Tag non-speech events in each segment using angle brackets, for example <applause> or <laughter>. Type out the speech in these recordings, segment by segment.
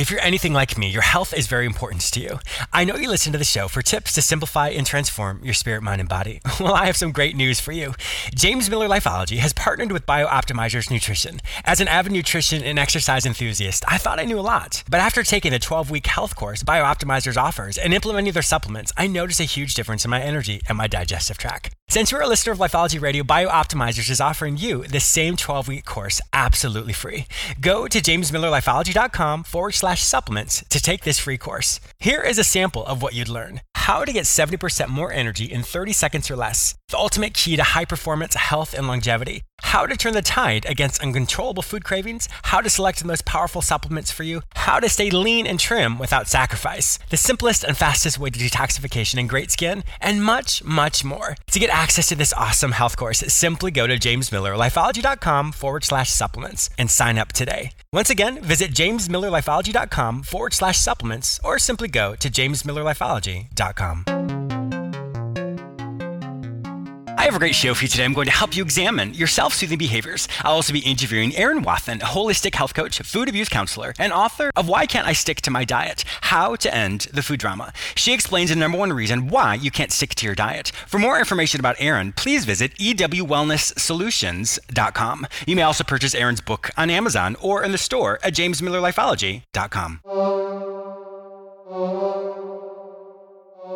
If you're anything like me, your health is very important to you. I know you listen to the show for tips to simplify and transform your spirit, mind, and body. <laughs> Well, I have some great news for you. James Miller Lifeology has partnered with BioOptimizers Nutrition. As an avid nutrition and exercise enthusiast, I thought I knew a lot. But after taking the 12 week health course BioOptimizers offers and implementing their supplements, I noticed a huge difference in my energy and my digestive tract. Since you're a listener of Lifeology Radio, BioOptimizers is offering you the same 12 week course absolutely free. Go to jamesmillerlifeology.com forward slash supplements to take this free course. Here is a sample of what you'd learn how to get 70% more energy in 30 seconds or less, the ultimate key to high performance, health, and longevity, how to turn the tide against uncontrollable food cravings, how to select the most powerful supplements for you, how to stay lean and trim without sacrifice, the simplest and fastest way to detoxification and great skin, and much, much more. To get access to this awesome health course, simply go to jamesmillerlifeology.com forward slash supplements and sign up today. Once again, visit jamesmillerlifeology.com forward slash supplements or simply go to jamesmillerlifeology.com. I have a great show for you today. I'm going to help you examine your self soothing behaviors. I'll also be interviewing Erin Wathen, a holistic health coach, food abuse counselor, and author of Why Can't I Stick to My Diet? How to End the Food Drama. She explains the number one reason why you can't stick to your diet. For more information about Erin, please visit ewwellnesssolutions.com. You may also purchase Erin's book on Amazon or in the store at jamesmillerlifeology.com.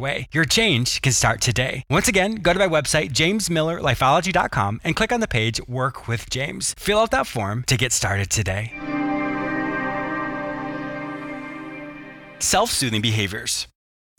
way. Your change can start today. Once again, go to my website, jamesmillerlifeology.com, and click on the page Work with James. Fill out that form to get started today. Self soothing behaviors.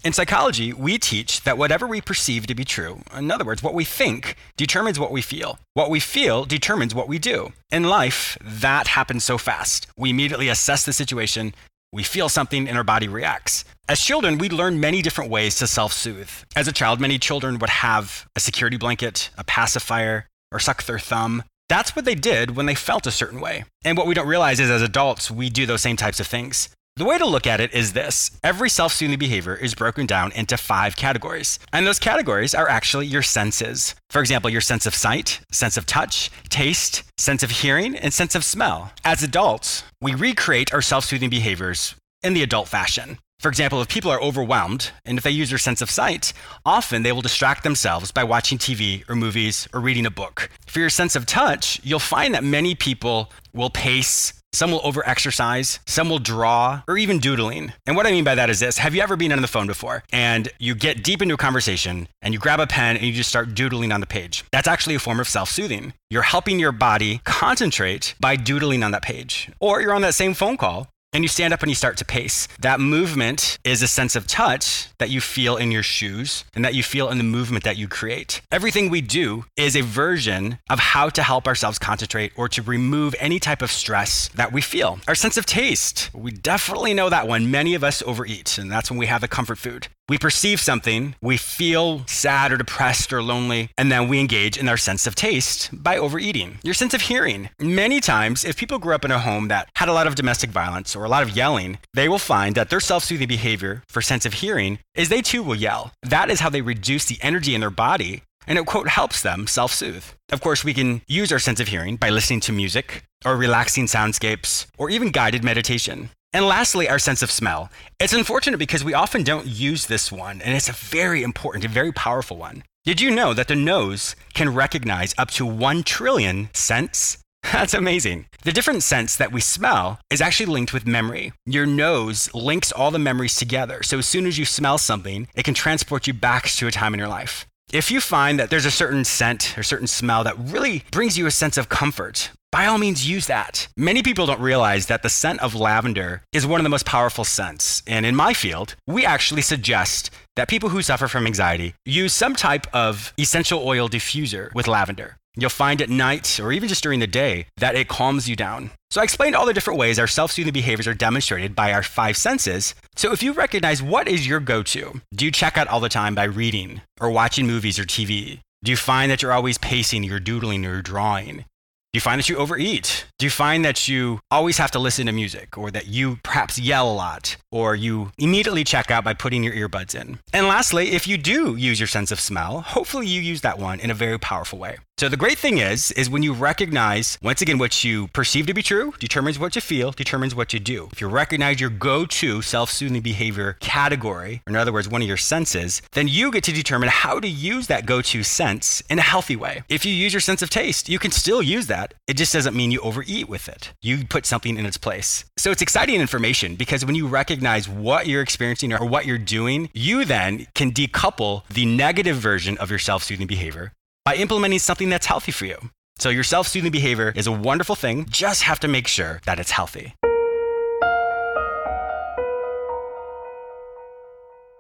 In psychology, we teach that whatever we perceive to be true, in other words, what we think, determines what we feel. What we feel determines what we do. In life, that happens so fast. We immediately assess the situation, we feel something and our body reacts. As children, we learn many different ways to self soothe. As a child, many children would have a security blanket, a pacifier, or suck their thumb. That's what they did when they felt a certain way. And what we don't realize is as adults, we do those same types of things. The way to look at it is this every self soothing behavior is broken down into five categories. And those categories are actually your senses. For example, your sense of sight, sense of touch, taste, sense of hearing, and sense of smell. As adults, we recreate our self soothing behaviors in the adult fashion. For example, if people are overwhelmed and if they use their sense of sight, often they will distract themselves by watching TV or movies or reading a book. For your sense of touch, you'll find that many people will pace, some will over exercise, some will draw, or even doodling. And what I mean by that is this Have you ever been on the phone before and you get deep into a conversation and you grab a pen and you just start doodling on the page? That's actually a form of self soothing. You're helping your body concentrate by doodling on that page. Or you're on that same phone call and you stand up and you start to pace. That movement is a sense of touch that you feel in your shoes and that you feel in the movement that you create. Everything we do is a version of how to help ourselves concentrate or to remove any type of stress that we feel. Our sense of taste, we definitely know that one. Many of us overeat, and that's when we have the comfort food. We perceive something, we feel sad or depressed or lonely, and then we engage in our sense of taste by overeating. Your sense of hearing. Many times, if people grew up in a home that had a lot of domestic violence a lot of yelling, they will find that their self soothing behavior for sense of hearing is they too will yell. That is how they reduce the energy in their body and it quote helps them self soothe. Of course, we can use our sense of hearing by listening to music or relaxing soundscapes or even guided meditation. And lastly, our sense of smell. It's unfortunate because we often don't use this one, and it's a very important and very powerful one. Did you know that the nose can recognize up to 1 trillion scents? <laughs> That's amazing. The different sense that we smell is actually linked with memory. Your nose links all the memories together. So as soon as you smell something, it can transport you back to a time in your life. If you find that there's a certain scent or certain smell that really brings you a sense of comfort, by all means use that. Many people don't realize that the scent of lavender is one of the most powerful scents. And in my field, we actually suggest that people who suffer from anxiety use some type of essential oil diffuser with lavender. You'll find at night or even just during the day that it calms you down. So I explained all the different ways our self-soothing behaviors are demonstrated by our five senses. So if you recognize what is your go-to, do you check out all the time by reading or watching movies or TV? Do you find that you're always pacing, you're doodling, or drawing? Do you find that you overeat? Do you find that you always have to listen to music or that you perhaps yell a lot or you immediately check out by putting your earbuds in? And lastly, if you do use your sense of smell, hopefully you use that one in a very powerful way. So the great thing is is when you recognize once again what you perceive to be true determines what you feel, determines what you do. If you recognize your go-to self-soothing behavior category, or in other words, one of your senses, then you get to determine how to use that go-to sense in a healthy way. If you use your sense of taste, you can still use that. It just doesn't mean you overeat with it. You put something in its place. So it's exciting information because when you recognize what you're experiencing or what you're doing, you then can decouple the negative version of your self-soothing behavior by implementing something that's healthy for you. So, your self soothing behavior is a wonderful thing, just have to make sure that it's healthy.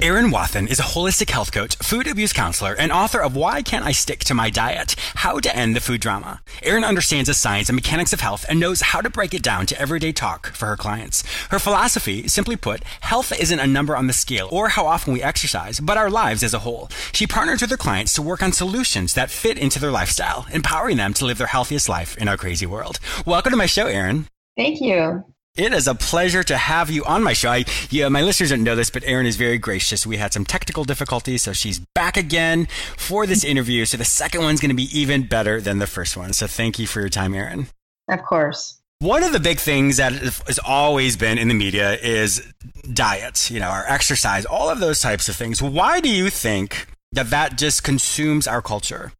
Erin Wathen is a holistic health coach, food abuse counselor, and author of Why Can't I Stick to My Diet? How to End the Food Drama. Erin understands the science and mechanics of health and knows how to break it down to everyday talk for her clients. Her philosophy, simply put, health isn't a number on the scale or how often we exercise, but our lives as a whole. She partners with her clients to work on solutions that fit into their lifestyle, empowering them to live their healthiest life in our crazy world. Welcome to my show, Erin. Thank you. It is a pleasure to have you on my show. I, yeah, my listeners don't know this, but Erin is very gracious. We had some technical difficulties, so she's back again for this interview. So the second one's going to be even better than the first one. So thank you for your time, Erin. Of course. One of the big things that has always been in the media is diet, you know, our exercise, all of those types of things. Why do you think that that just consumes our culture?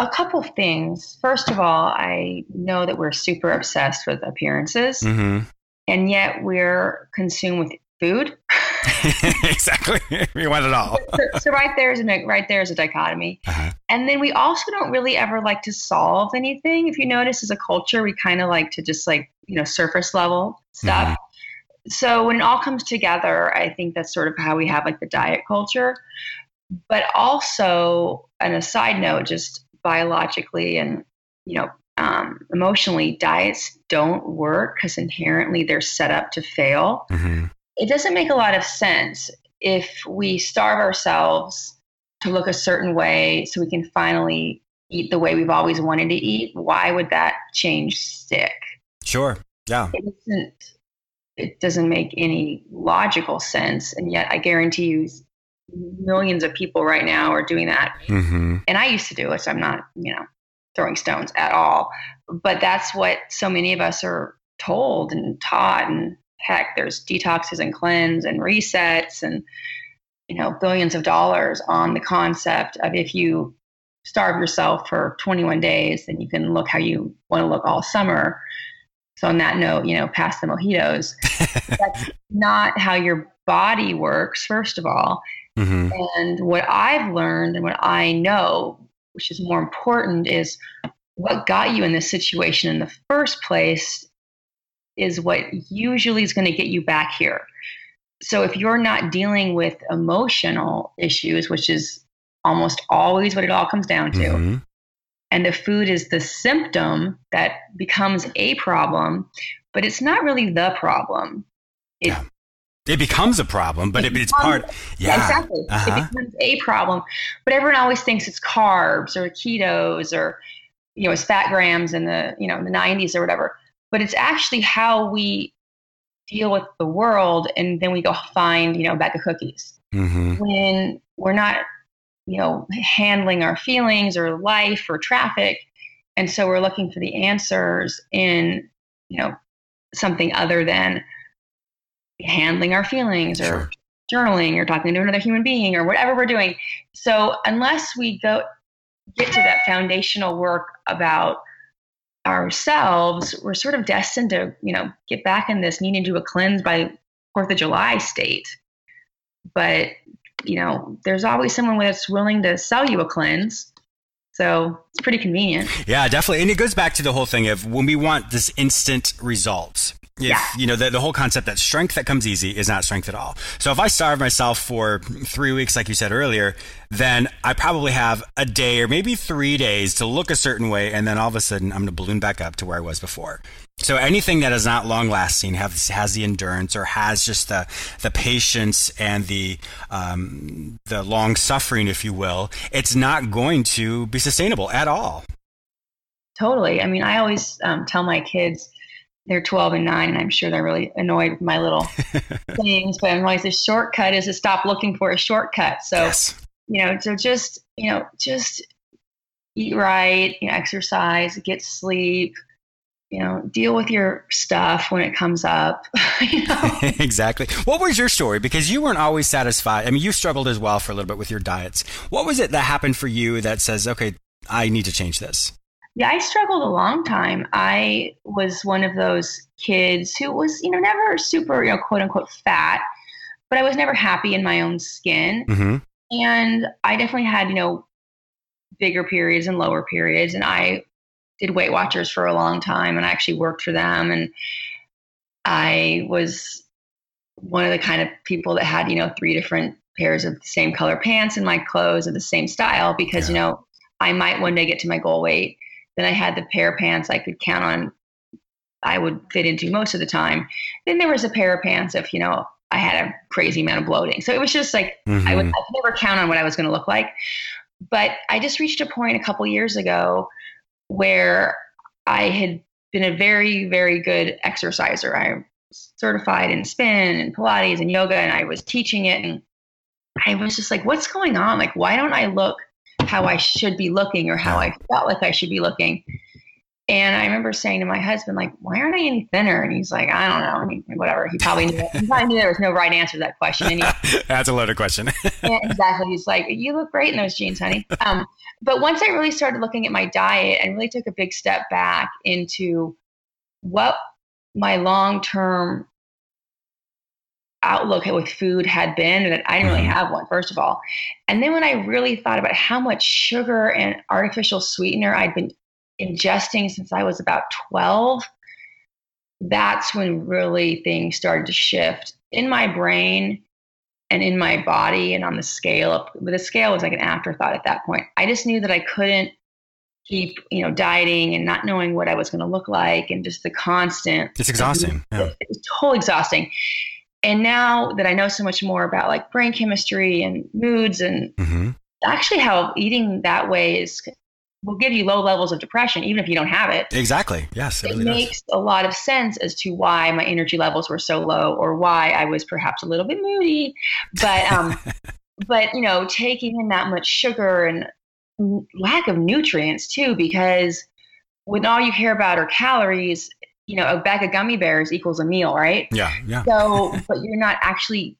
A couple things. First of all, I know that we're super obsessed with appearances, mm-hmm. and yet we're consumed with food. <laughs> <laughs> exactly. <laughs> we want it all. so, so, right there is a right there is a dichotomy, uh-huh. and then we also don't really ever like to solve anything. If you notice, as a culture, we kind of like to just like you know surface level stuff. Mm-hmm. So when it all comes together, I think that's sort of how we have like the diet culture. But also, on a side note, just biologically and you know um, emotionally diets don't work because inherently they're set up to fail. Mm-hmm. it doesn't make a lot of sense if we starve ourselves to look a certain way so we can finally eat the way we've always wanted to eat why would that change stick? Sure. Yeah. It doesn't it doesn't make any logical sense and yet i guarantee you millions of people right now are doing that. Mm-hmm. And I used to do it, so I'm not, you know, throwing stones at all. But that's what so many of us are told and taught. And heck, there's detoxes and cleanse and resets and, you know, billions of dollars on the concept of if you starve yourself for 21 days, then you can look how you want to look all summer. So on that note, you know, pass the mojitos. <laughs> That's not how your body works, first of all. Mm-hmm. And what I've learned and what I know, which is more important, is what got you in this situation in the first place is what usually is going to get you back here. So if you're not dealing with emotional issues, which is almost always what it all comes down to, mm-hmm. and the food is the symptom that becomes a problem, but it's not really the problem. It, yeah. It becomes a problem, but it, it it's part. Yeah, exactly. Uh-huh. It becomes a problem, but everyone always thinks it's carbs or ketos or you know, as fat grams in the, you know, in the 90s or whatever. But it's actually how we deal with the world and then we go find, you know, a bag of cookies. Mm-hmm. When we're not, you know, handling our feelings or life or traffic. And so we're looking for the answers in, you know, something other than handling our feelings or sure. journaling or talking to another human being or whatever we're doing. So unless we go get to that foundational work about ourselves, we're sort of destined to, you know, get back in this needing to do a cleanse by Fourth of July state. But, you know, there's always someone that's willing to sell you a cleanse. So it's pretty convenient. Yeah, definitely. And it goes back to the whole thing of when we want this instant results, if, yeah. you know, the, the whole concept that strength that comes easy is not strength at all. So if I starve myself for three weeks, like you said earlier, then I probably have a day or maybe three days to look a certain way. And then all of a sudden I'm going to balloon back up to where I was before. So anything that is not long lasting has has the endurance or has just the the patience and the um, the long suffering, if you will, it's not going to be sustainable at all. Totally. I mean, I always um, tell my kids they're 12 and 9 and i'm sure they're really annoyed with my little <laughs> things but i'm always the shortcut is to stop looking for a shortcut so yes. you know so just you know just eat right you know, exercise get sleep you know deal with your stuff when it comes up <laughs> you know? <laughs> exactly what was your story because you weren't always satisfied i mean you struggled as well for a little bit with your diets what was it that happened for you that says okay i need to change this yeah, I struggled a long time. I was one of those kids who was, you know, never super, you know, quote unquote fat, but I was never happy in my own skin. Mm-hmm. And I definitely had, you know, bigger periods and lower periods. And I did Weight Watchers for a long time and I actually worked for them. And I was one of the kind of people that had, you know, three different pairs of the same color pants in my clothes of the same style because, yeah. you know, I might one day get to my goal weight then I had the pair of pants I could count on I would fit into most of the time. Then there was a pair of pants if, you know, I had a crazy amount of bloating. So it was just like mm-hmm. I, would, I could never count on what I was going to look like. But I just reached a point a couple years ago where I had been a very, very good exerciser. I'm certified in spin and Pilates and yoga, and I was teaching it. And I was just like, what's going on? Like, why don't I look how I should be looking or how I felt like I should be looking. And I remember saying to my husband, like, why aren't I any thinner? And he's like, I don't know. I mean, whatever. He probably knew, he probably knew there was no right answer to that question. And he, <laughs> That's a loaded question. yeah, exactly. He's like, you look great in those jeans, honey. Um, but once I really started looking at my diet and really took a big step back into what my long term outlook with food had been that I didn't really mm-hmm. have one, first of all. And then when I really thought about how much sugar and artificial sweetener I'd been ingesting since I was about 12, that's when really things started to shift in my brain and in my body and on the scale. But the scale was like an afterthought at that point. I just knew that I couldn't keep you know dieting and not knowing what I was going to look like and just the constant. It's exhausting. Yeah. It's totally exhausting and now that I know so much more about like brain chemistry and moods and mm-hmm. actually how eating that way is will give you low levels of depression even if you don't have it. Exactly. Yes. It, it really makes does. a lot of sense as to why my energy levels were so low or why I was perhaps a little bit moody. But um <laughs> but you know, taking in that much sugar and lack of nutrients too because when all you care about are calories, you know, a bag of gummy bears equals a meal, right? Yeah, yeah. So, <laughs> but you're not actually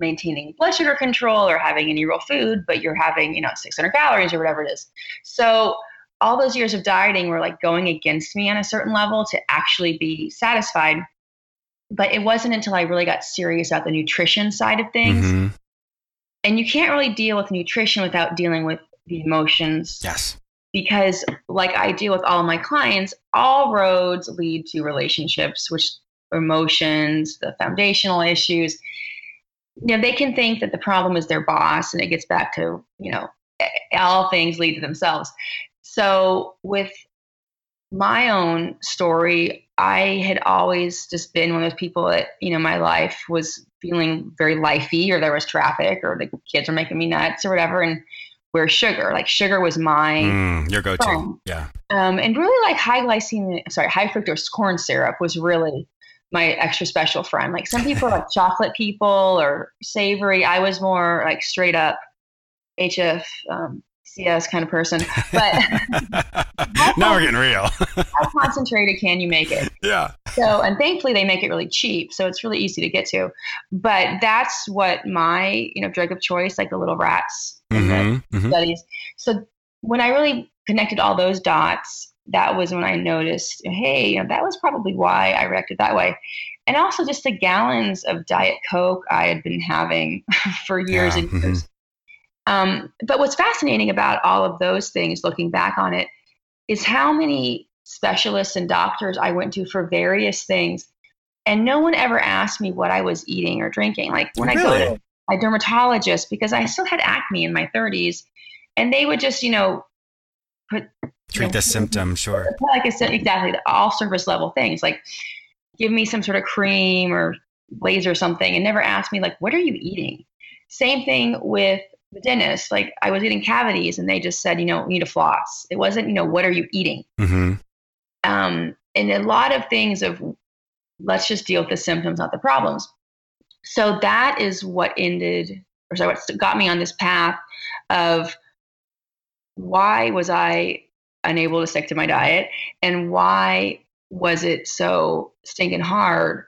maintaining blood sugar control or having any real food, but you're having, you know, 600 calories or whatever it is. So, all those years of dieting were like going against me on a certain level to actually be satisfied. But it wasn't until I really got serious about the nutrition side of things. Mm-hmm. And you can't really deal with nutrition without dealing with the emotions. Yes because like I deal with all my clients, all roads lead to relationships, which emotions, the foundational issues. You know, they can think that the problem is their boss and it gets back to, you know, all things lead to themselves. So with my own story, I had always just been one of those people that, you know, my life was feeling very lifey or there was traffic or the kids were making me nuts or whatever. And where sugar, like sugar was my mm, your go-to, yeah. Um, and really like high glycemic, sorry, high fructose corn syrup was really my extra special friend. Like some people are like chocolate people or savory. I was more like straight up HF um, CS kind of person. But <laughs> now we're getting real. <laughs> how concentrated can you make it? Yeah. So, and thankfully they make it really cheap, so it's really easy to get to. But that's what my you know drug of choice, like the little rats mm-hmm, mm-hmm. studies. So when I really connected all those dots, that was when I noticed, hey, you know, that was probably why I reacted that way. And also just the gallons of Diet Coke I had been having <laughs> for years yeah, and mm-hmm. years. Um, but what's fascinating about all of those things, looking back on it, is how many specialists and doctors I went to for various things. And no one ever asked me what I was eating or drinking. Like when really? I go to my dermatologist, because I still had acne in my 30s, and they would just, you know, put treat know, the symptom, sure. Like I said, exactly, all surface level things. Like give me some sort of cream or laser or something, and never ask me like, what are you eating? Same thing with the dentist, like I was eating cavities and they just said, you know, you need a floss. It wasn't, you know, what are you eating? Mm-hmm. Um, and a lot of things of let's just deal with the symptoms, not the problems. So that is what ended, or sorry, what got me on this path of why was I unable to stick to my diet and why was it so stinking hard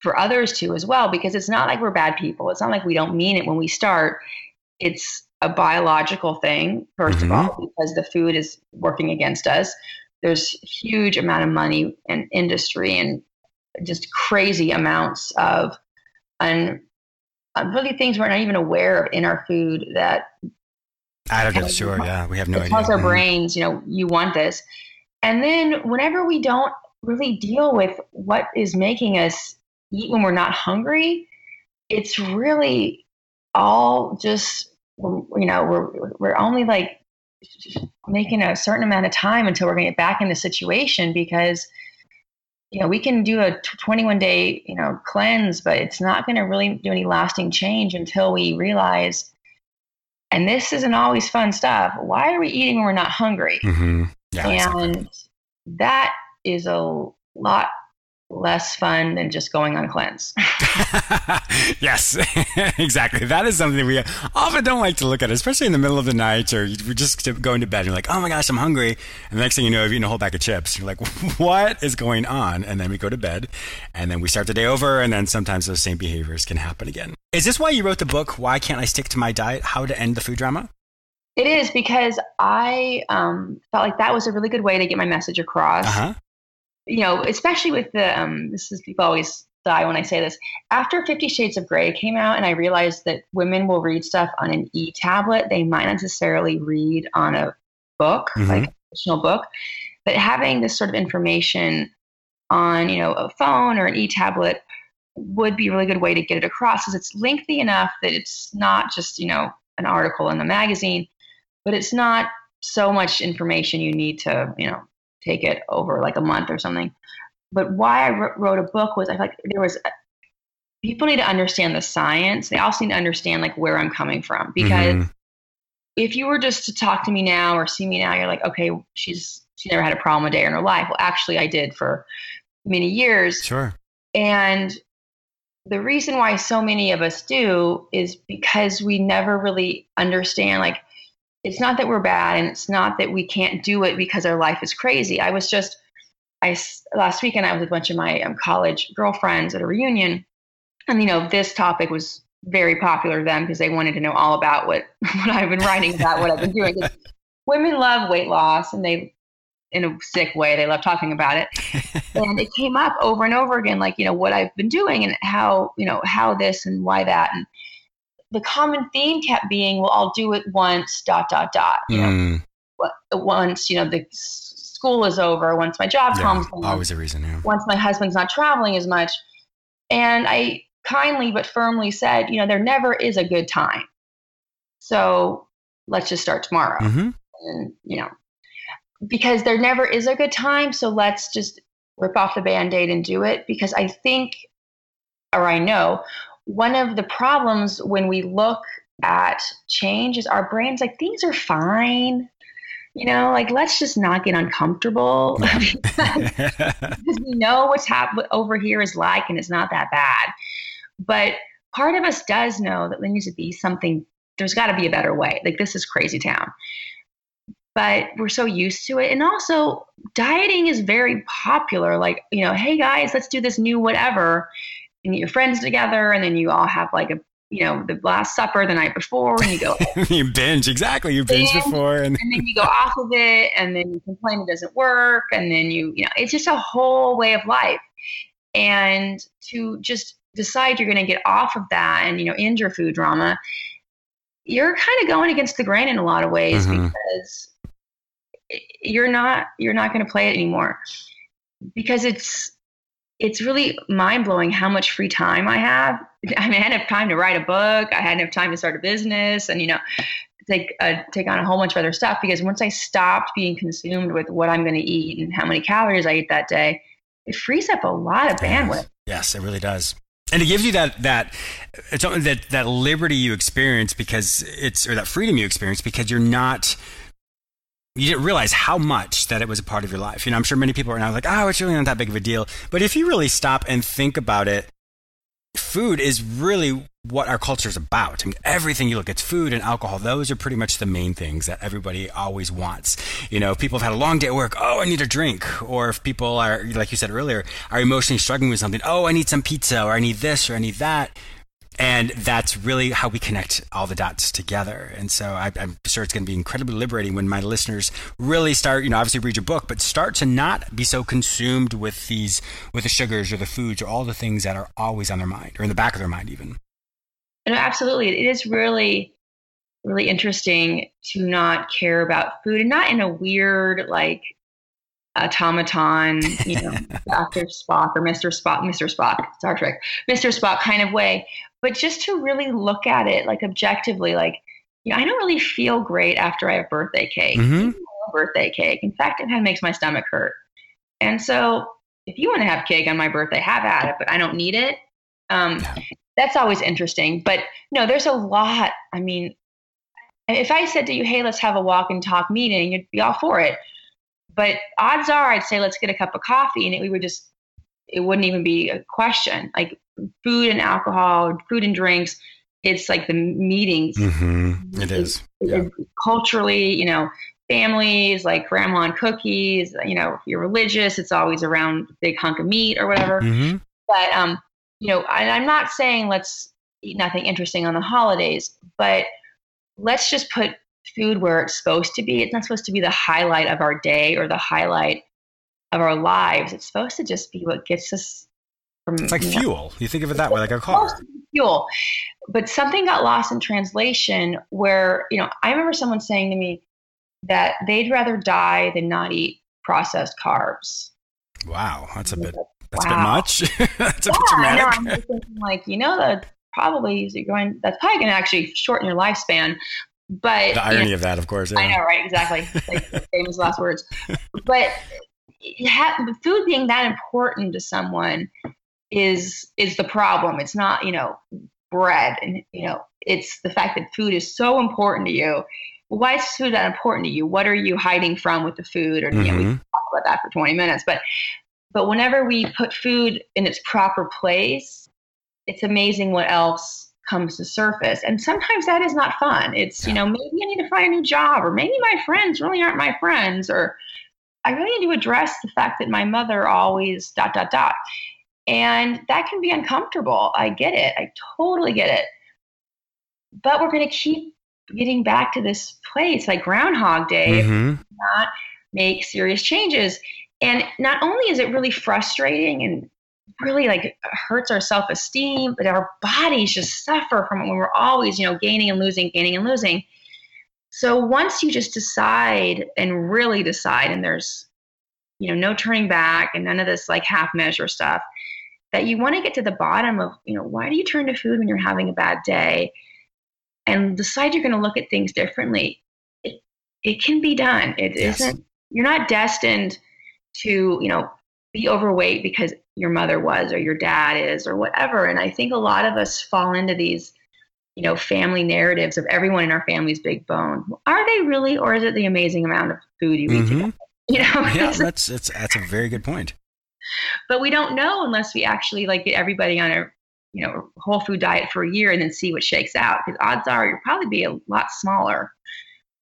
for others to as well? Because it's not like we're bad people. It's not like we don't mean it. When we start it's a biological thing 1st mm-hmm. of all because the food is working against us. There's huge amount of money and industry and just crazy amounts of and really things we're not even aware of in our food that additives sure yeah we have no idea tells our brains you know you want this. And then whenever we don't really deal with what is making us eat when we're not hungry it's really all just you know, we're we're only like making a certain amount of time until we're going to get back in the situation because you know we can do a 21 day you know cleanse but it's not going to really do any lasting change until we realize and this isn't always fun stuff why are we eating when we're not hungry mm-hmm. yeah, and exactly. that is a lot less fun than just going on cleanse. <laughs> <laughs> yes, <laughs> exactly. That is something we often don't like to look at, especially in the middle of the night or we're just going to bed. And you're like, oh my gosh, I'm hungry. And the next thing you know, you've eaten a whole bag of chips. You're like, what is going on? And then we go to bed and then we start the day over. And then sometimes those same behaviors can happen again. Is this why you wrote the book, Why Can't I Stick to My Diet? How to End the Food Drama? It is because I um, felt like that was a really good way to get my message across. Uh-huh you know, especially with the um, this is people always die when I say this. After Fifty Shades of Grey came out, and I realized that women will read stuff on an e-tablet, they might not necessarily read on a book, mm-hmm. like a traditional book. But having this sort of information on, you know, a phone or an e-tablet would be a really good way to get it across, because it's lengthy enough that it's not just, you know, an article in the magazine, but it's not so much information you need to, you know, take it over like a month or something. But why I wrote a book was I like there was people need to understand the science. They also need to understand like where I'm coming from because mm-hmm. if you were just to talk to me now or see me now, you're like, okay, she's she never had a problem a day in her life. Well, actually, I did for many years. Sure. And the reason why so many of us do is because we never really understand like it's not that we're bad and it's not that we can't do it because our life is crazy. I was just, I last weekend I was with a bunch of my um, college girlfriends at a reunion, and you know this topic was very popular to them because they wanted to know all about what <laughs> what I've been writing about, what I've been doing. Women love weight loss, and they, in a sick way, they love talking about it. <laughs> and it came up over and over again, like you know what I've been doing and how you know how this and why that and the common theme kept being, well, I'll do it once, dot, dot, dot. You mm. know, once, you know, the school is over, once my job yeah, comes. Always a reason, yeah. Once my husband's not traveling as much. And I kindly but firmly said, you know, there never is a good time. So let's just start tomorrow. Mm-hmm. And, you know, because there never is a good time. So let's just rip off the band aid and do it. Because I think, or I know, one of the problems when we look at change is our brains like things are fine. You know like let's just not get uncomfortable. <laughs> Because we know what's happening over here is like and it's not that bad. But part of us does know that there needs to be something there's got to be a better way. Like this is crazy town. But we're so used to it. And also dieting is very popular. Like you know hey guys let's do this new whatever and get your friends together and then you all have like a you know, the last supper the night before and you go <laughs> You binge, exactly. You binge, binge before and, and then you go off of it and then you complain it doesn't work and then you you know, it's just a whole way of life. And to just decide you're gonna get off of that and you know, end your food drama, you're kind of going against the grain in a lot of ways mm-hmm. because you're not you're not going to play it anymore because it's it's really mind blowing how much free time I have. I mean, I had enough time to write a book. I had enough time to start a business, and you know, take uh, take on a whole bunch of other stuff. Because once I stopped being consumed with what I'm going to eat and how many calories I eat that day, it frees up a lot of bandwidth. Yes, it really does. And it gives you that that it's that that liberty you experience because it's or that freedom you experience because you're not you didn't realize how much that it was a part of your life. You know, I'm sure many people are now like, oh, it's really not that big of a deal. But if you really stop and think about it, food is really what our culture is about. I mean, everything you look, it's food and alcohol. Those are pretty much the main things that everybody always wants. You know, if people have had a long day at work, oh, I need a drink. Or if people are, like you said earlier, are emotionally struggling with something, oh, I need some pizza or I need this or I need that and that's really how we connect all the dots together. And so I, am sure it's going to be incredibly liberating when my listeners really start, you know, obviously read your book, but start to not be so consumed with these, with the sugars or the foods or all the things that are always on their mind or in the back of their mind, even. No, absolutely. It is really, really interesting to not care about food and not in a weird, like, automaton, you know, <laughs> Dr. Spock or Mr. Spock, Mr. Spock, Star Trek, Mr. Spock kind of way, but just to really look at it like objectively, like, you know, I don't really feel great after I have birthday cake. Mm-hmm. birthday cake. In fact, it kind of makes my stomach hurt. And so if you want to have cake on my birthday, have at it, but I don't need it. Um, that's always interesting. But no, there's a lot. I mean, if I said to you, hey, let's have a walk and talk meeting, you'd be all for it. But odds are, I'd say, let's get a cup of coffee, and it, we would just, it wouldn't even be a question. Like food and alcohol, food and drinks, it's like the meetings. Mm-hmm. It is. Yeah. Culturally, you know, families like grandma and cookies. You know, if you're religious, it's always around big hunk of meat or whatever. Mm-hmm. But um, you know, I, I'm not saying let's eat nothing interesting on the holidays, but let's just put food where it's supposed to be. It's not supposed to be the highlight of our day or the highlight of our lives. It's supposed to just be what gets us from. It's like you fuel. Know, you think of it that way, like a car. Fuel. But something got lost in translation where, you know, I remember someone saying to me that they'd rather die than not eat processed carbs. Wow. That's a bit. That's wow. a bit much. <laughs> that's a yeah, bit dramatic. Know, I'm thinking like, you know, that probably you're going. That's probably going to actually shorten your lifespan. But the irony you know, of that, of course. Yeah. I know, right? Exactly. <laughs> like famous last words. But ha- food being that important to someone is is the problem. It's not, you know, bread, and you know, it's the fact that food is so important to you. Why is food that important to you? What are you hiding from with the food? Or mm-hmm. you know, we mm-hmm. can talk about that for twenty minutes. But but whenever we put food in its proper place, it's amazing what else comes to surface. And sometimes that is not fun. It's, you know, maybe I need to find a new job, or maybe my friends really aren't my friends, or I really need to address the fact that my mother always dot, dot, dot. And that can be uncomfortable. I get it. I totally get it. But we're going to keep getting back to this place like Groundhog Day, mm-hmm. not make serious changes. And not only is it really frustrating and really like hurts our self esteem, but our bodies just suffer from it when we're always, you know, gaining and losing, gaining and losing. So once you just decide and really decide, and there's, you know, no turning back and none of this like half measure stuff, that you want to get to the bottom of, you know, why do you turn to food when you're having a bad day and decide you're going to look at things differently? It, it can be done. It yes. not you're not destined to, you know, be overweight because your mother was or your dad is or whatever. And I think a lot of us fall into these you know, family narratives of everyone in our family's big bone. Are they really, or is it the amazing amount of food you eat? Mm-hmm. <laughs> You know, <laughs> yeah, that's that's that's a very good point. But we don't know unless we actually like get everybody on a you know whole food diet for a year and then see what shakes out. Because odds are you'll probably be a lot smaller.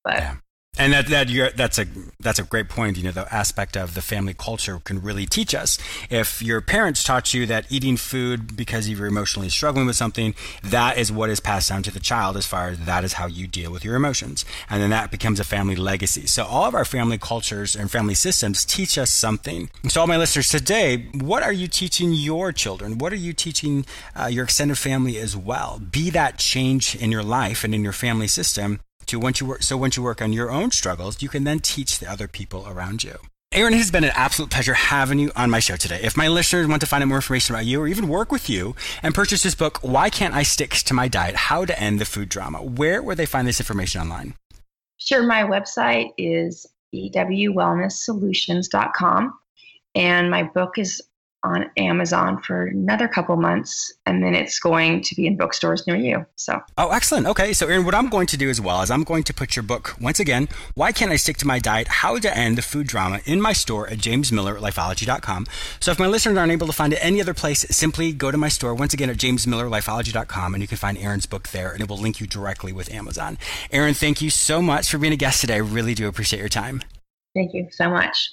But yeah. And that that that's a that's a great point. You know, the aspect of the family culture can really teach us. If your parents taught you that eating food because you're emotionally struggling with something, that is what is passed down to the child as far as that is how you deal with your emotions, and then that becomes a family legacy. So all of our family cultures and family systems teach us something. So all my listeners today, what are you teaching your children? What are you teaching uh, your extended family as well? Be that change in your life and in your family system to once you work so once you work on your own struggles, you can then teach the other people around you. Erin, it has been an absolute pleasure having you on my show today. If my listeners want to find out more information about you or even work with you and purchase this book, Why Can't I Stick to My Diet? How to End the Food Drama, where would they find this information online? Sure. My website is ewwellnesssolutions.com. And my book is on Amazon for another couple months, and then it's going to be in bookstores near you. So, oh, excellent. Okay, so Erin, what I'm going to do as well is I'm going to put your book once again. Why can't I stick to my diet? How to end the food drama in my store at jamesmillerlifeology.com. So, if my listeners aren't able to find it any other place, simply go to my store once again at jamesmillerlifeology.com, and you can find Erin's book there, and it will link you directly with Amazon. Erin, thank you so much for being a guest today. I really do appreciate your time. Thank you so much.